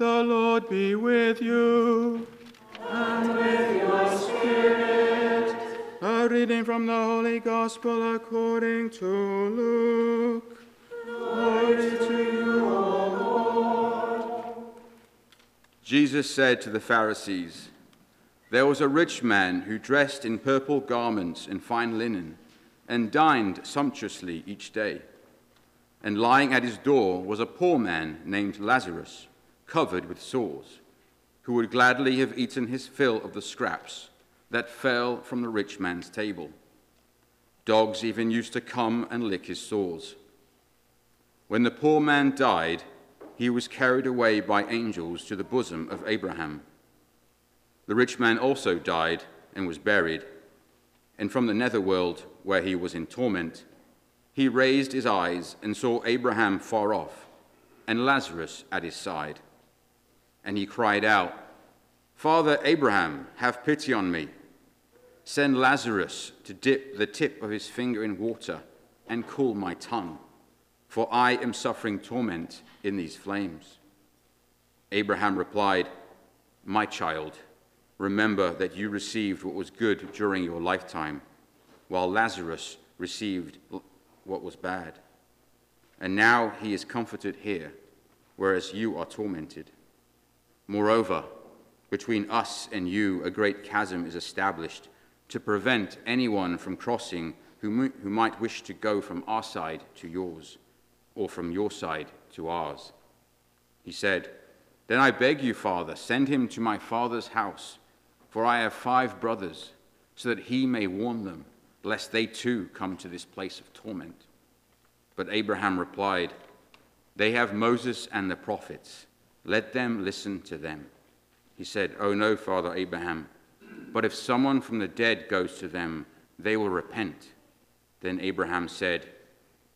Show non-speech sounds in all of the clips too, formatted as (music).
The Lord be with you. And with your spirit. A reading from the Holy Gospel according to Luke. Glory to you, O Lord. Jesus said to the Pharisees, There was a rich man who dressed in purple garments and fine linen, and dined sumptuously each day. And lying at his door was a poor man named Lazarus, covered with sores, who would gladly have eaten his fill of the scraps that fell from the rich man's table. Dogs even used to come and lick his sores. When the poor man died, he was carried away by angels to the bosom of Abraham. The rich man also died and was buried, and from the netherworld, where he was in torment, he raised his eyes and saw Abraham far off and Lazarus at his side. And he cried out, Father Abraham, have pity on me. Send Lazarus to dip the tip of his finger in water and cool my tongue, for I am suffering torment in these flames. Abraham replied, My child, remember that you received what was good during your lifetime, while Lazarus received what was bad. And now he is comforted here, whereas you are tormented. Moreover, between us and you, a great chasm is established to prevent anyone from crossing who, who might wish to go from our side to yours, or from your side to ours. He said, Then I beg you, Father, send him to my father's house, for I have five brothers, so that he may warn them, lest they too come to this place of torment. But Abraham replied, They have Moses and the prophets. Let them listen to them. He said, Oh no, Father Abraham, but if someone from the dead goes to them, they will repent. Then Abraham said,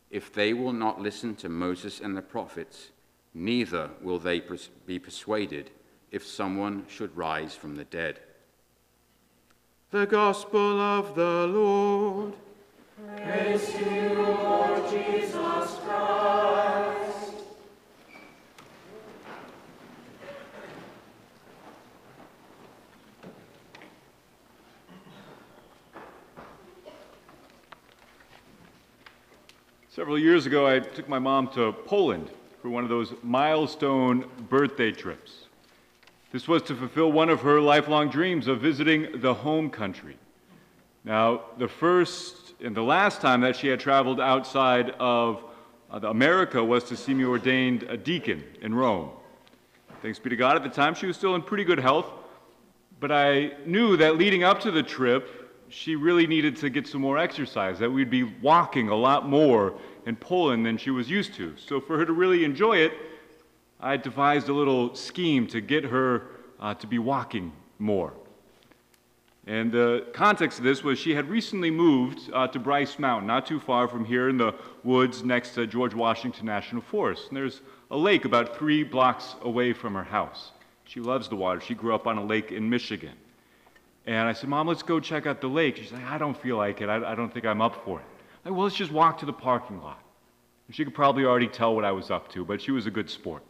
If they will not listen to Moses and the prophets, neither will they be persuaded if someone should rise from the dead. The Gospel of the Lord. Praise to you, Lord Jesus Christ. Several years ago, I took my mom to Poland for one of those milestone birthday trips. This was to fulfill one of her lifelong dreams of visiting the home country. Now, the first and the last time that she had traveled outside of uh, America was to see me ordained a deacon in Rome. Thanks be to God, at the time she was still in pretty good health, but I knew that leading up to the trip, she really needed to get some more exercise, that we'd be walking a lot more in Poland than she was used to. So, for her to really enjoy it, I devised a little scheme to get her uh, to be walking more. And the context of this was she had recently moved uh, to Bryce Mountain, not too far from here in the woods next to George Washington National Forest. And there's a lake about three blocks away from her house. She loves the water. She grew up on a lake in Michigan. And I said, Mom, let's go check out the lake. She's like, I don't feel like it. I, I don't think I'm up for it. I said, well, let's just walk to the parking lot. She could probably already tell what I was up to, but she was a good sport.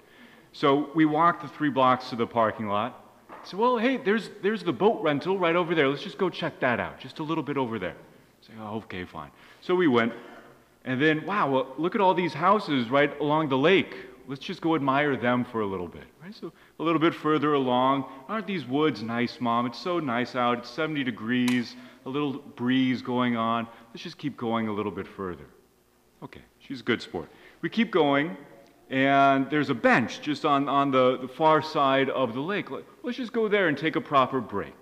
So we walked the three blocks to the parking lot. I said, well, hey, there's, there's the boat rental right over there. Let's just go check that out, just a little bit over there. I said, oh, okay, fine. So we went. And then, wow, well, look at all these houses right along the lake let's just go admire them for a little bit. Right? So a little bit further along, aren't these woods nice, Mom? It's so nice out. It's 70 degrees, a little breeze going on. Let's just keep going a little bit further. Okay, she's a good sport. We keep going, and there's a bench just on, on the, the far side of the lake. Let's just go there and take a proper break.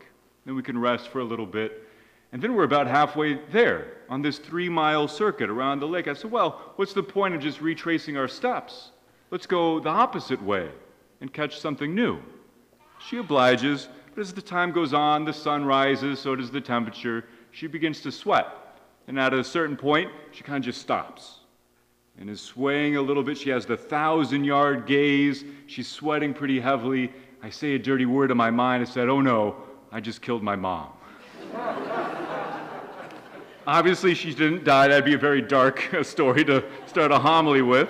Then we can rest for a little bit. And then we're about halfway there on this three mile circuit around the lake. I said, Well, what's the point of just retracing our steps? Let's go the opposite way and catch something new. She obliges, but as the time goes on, the sun rises, so does the temperature. She begins to sweat. And at a certain point, she kind of just stops and is swaying a little bit. She has the thousand yard gaze. She's sweating pretty heavily. I say a dirty word in my mind. I said, Oh no, I just killed my mom. (laughs) Obviously, she didn't die. That'd be a very dark (laughs) story to start a homily with.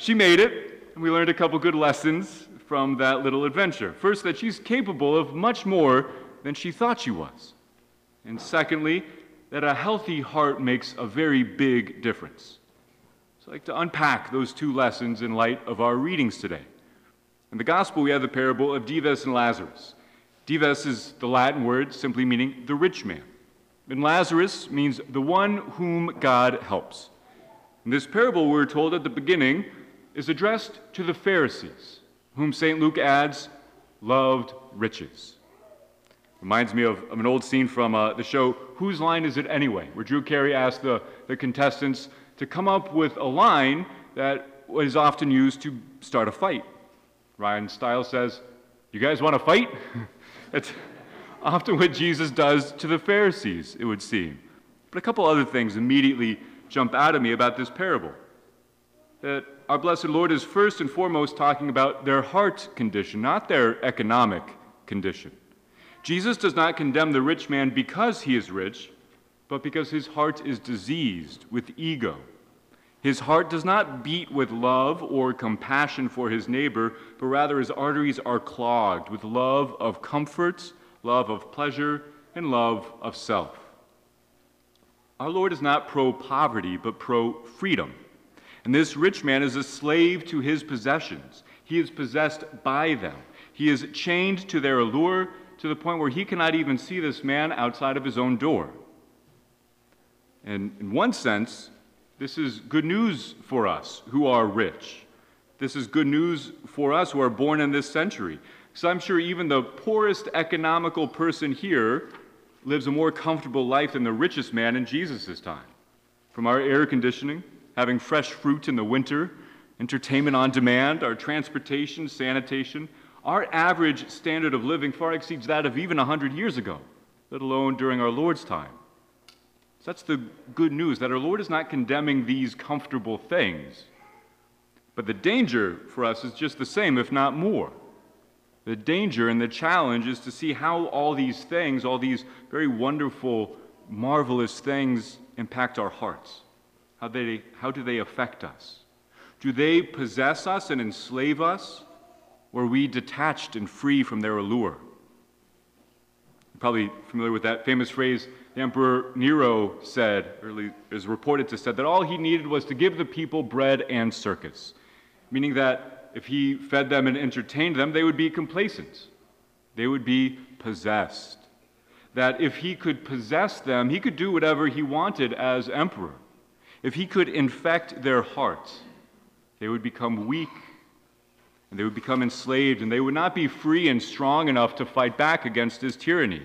She made it, and we learned a couple good lessons from that little adventure. First, that she's capable of much more than she thought she was. And secondly, that a healthy heart makes a very big difference. So I'd like to unpack those two lessons in light of our readings today. In the Gospel, we have the parable of Dives and Lazarus. Dives is the Latin word simply meaning the rich man. And Lazarus means the one whom God helps. In this parable, we're told at the beginning, is addressed to the Pharisees, whom St. Luke adds, loved riches. Reminds me of, of an old scene from uh, the show Whose Line Is It Anyway? where Drew Carey asked the, the contestants to come up with a line that is often used to start a fight. Ryan Stiles says, You guys want to fight? (laughs) It's often what Jesus does to the Pharisees, it would seem. But a couple other things immediately jump out at me about this parable. That our blessed Lord is first and foremost talking about their heart condition, not their economic condition. Jesus does not condemn the rich man because he is rich, but because his heart is diseased with ego. His heart does not beat with love or compassion for his neighbor, but rather his arteries are clogged with love of comfort, love of pleasure, and love of self. Our Lord is not pro poverty, but pro freedom. And this rich man is a slave to his possessions. He is possessed by them. He is chained to their allure to the point where he cannot even see this man outside of his own door. And in one sense, this is good news for us who are rich. This is good news for us who are born in this century. Because I'm sure even the poorest economical person here lives a more comfortable life than the richest man in Jesus' time. From our air conditioning, having fresh fruit in the winter, entertainment on demand, our transportation, sanitation, our average standard of living far exceeds that of even 100 years ago, let alone during our Lord's time. So that's the good news that our Lord is not condemning these comfortable things. But the danger for us is just the same, if not more. The danger and the challenge is to see how all these things, all these very wonderful, marvelous things, impact our hearts. How, they, how do they affect us? Do they possess us and enslave us? Or are we detached and free from their allure? You're probably familiar with that famous phrase the Emperor Nero said, or is reported to said, that all he needed was to give the people bread and circus, meaning that if he fed them and entertained them, they would be complacent. They would be possessed. That if he could possess them, he could do whatever he wanted as emperor. If he could infect their hearts, they would become weak and they would become enslaved and they would not be free and strong enough to fight back against his tyranny.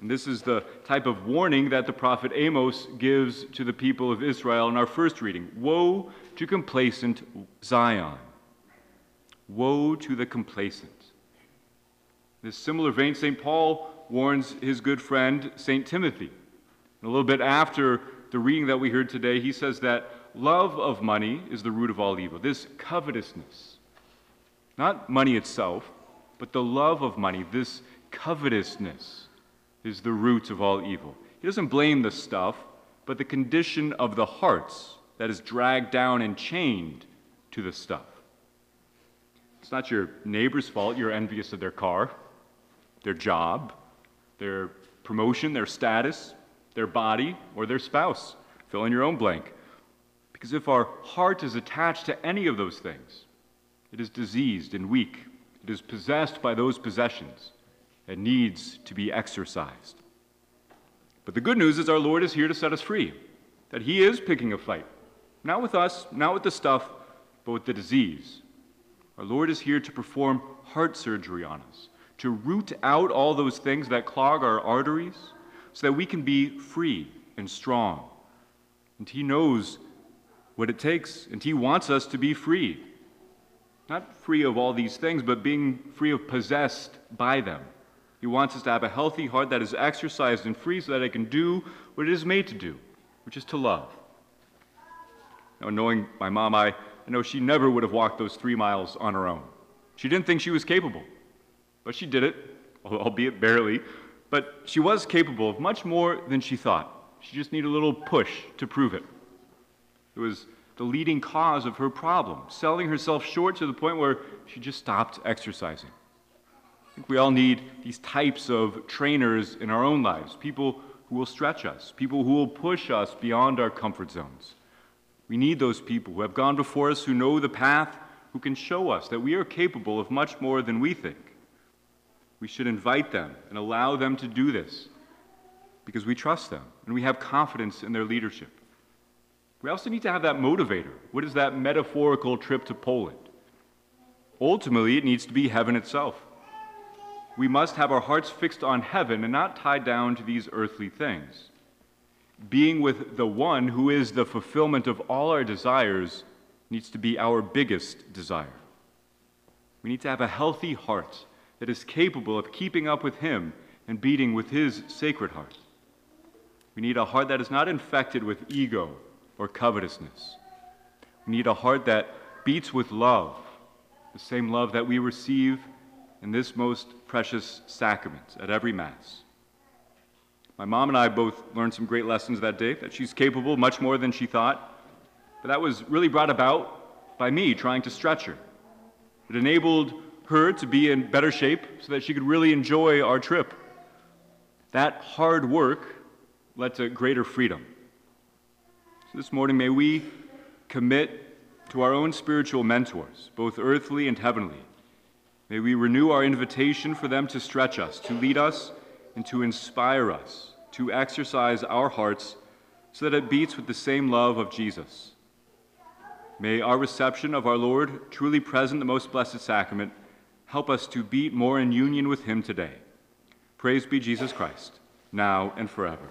And this is the type of warning that the prophet Amos gives to the people of Israel in our first reading Woe to complacent Zion! Woe to the complacent. In this similar vein, St. Paul warns his good friend, St. Timothy. A little bit after the reading that we heard today, he says that love of money is the root of all evil. This covetousness, not money itself, but the love of money, this covetousness is the root of all evil. He doesn't blame the stuff, but the condition of the hearts that is dragged down and chained to the stuff. It's not your neighbor's fault you're envious of their car, their job, their promotion, their status, their body, or their spouse. Fill in your own blank. Because if our heart is attached to any of those things, it is diseased and weak. It is possessed by those possessions and needs to be exorcised. But the good news is our Lord is here to set us free, that He is picking a fight. Not with us, not with the stuff, but with the disease. Our Lord is here to perform heart surgery on us, to root out all those things that clog our arteries so that we can be free and strong. And He knows what it takes, and He wants us to be free. Not free of all these things, but being free of possessed by them. He wants us to have a healthy heart that is exercised and free so that it can do what it is made to do, which is to love. Now, knowing my mom, I, I know she never would have walked those three miles on her own. She didn't think she was capable, but she did it, albeit barely. But she was capable of much more than she thought. She just needed a little push to prove it. It was the leading cause of her problem, selling herself short to the point where she just stopped exercising. I think we all need these types of trainers in our own lives people who will stretch us, people who will push us beyond our comfort zones. We need those people who have gone before us, who know the path, who can show us that we are capable of much more than we think. We should invite them and allow them to do this because we trust them and we have confidence in their leadership. We also need to have that motivator. What is that metaphorical trip to Poland? Ultimately, it needs to be heaven itself. We must have our hearts fixed on heaven and not tied down to these earthly things. Being with the one who is the fulfillment of all our desires needs to be our biggest desire. We need to have a healthy heart that is capable of keeping up with Him and beating with His sacred heart. We need a heart that is not infected with ego or covetousness. We need a heart that beats with love, the same love that we receive in this most precious sacrament at every Mass. My mom and I both learned some great lessons that day that she's capable much more than she thought, but that was really brought about by me trying to stretch her. It enabled her to be in better shape so that she could really enjoy our trip. That hard work led to greater freedom. So this morning, may we commit to our own spiritual mentors, both earthly and heavenly. May we renew our invitation for them to stretch us, to lead us, and to inspire us, to exercise our hearts so that it beats with the same love of Jesus. May our reception of our Lord, truly present the most blessed sacrament, help us to beat more in union with Him today. Praise be Jesus Christ, now and forever.